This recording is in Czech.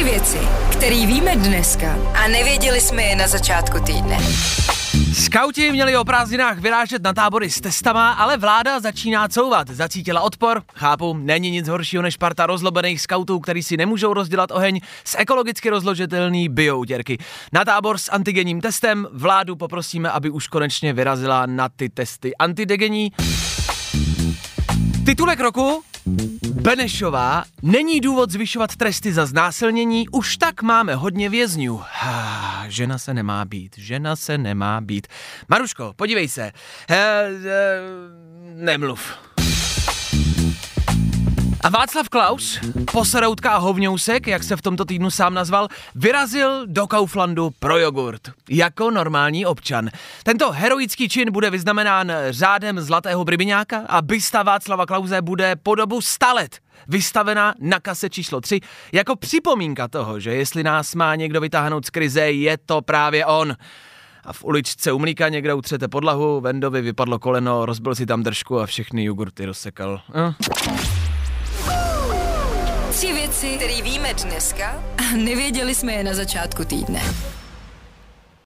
Tři věci, které víme dneska a nevěděli jsme je na začátku týdne. Skauti měli o prázdninách vyrážet na tábory s testama, ale vláda začíná couvat. Zacítila odpor. Chápu, není nic horšího než parta rozlobených skautů, který si nemůžou rozdělat oheň z ekologicky rozložitelný bioutěrky. Na tábor s antigenním testem vládu poprosíme, aby už konečně vyrazila na ty testy antidegení. Titulek roku Benešová, není důvod zvyšovat tresty za znásilnění, už tak máme hodně vězňů. Žena se nemá být, žena se nemá být. Maruško, podívej se. He, he, nemluv. A Václav Klaus, poseroutka a hovňousek, jak se v tomto týdnu sám nazval, vyrazil do Kauflandu pro jogurt. Jako normální občan. Tento heroický čin bude vyznamenán řádem zlatého brybiňáka a bysta Václava Klauze bude po dobu 100 let vystavena na kase číslo 3 jako připomínka toho, že jestli nás má někdo vytáhnout z krize, je to právě on a v uličce umlíka někde utřete podlahu, Vendovi vypadlo koleno, rozbil si tam držku a všechny jogurty rozsekal. Eh. Tři věci, které víme dneska a nevěděli jsme je na začátku týdne.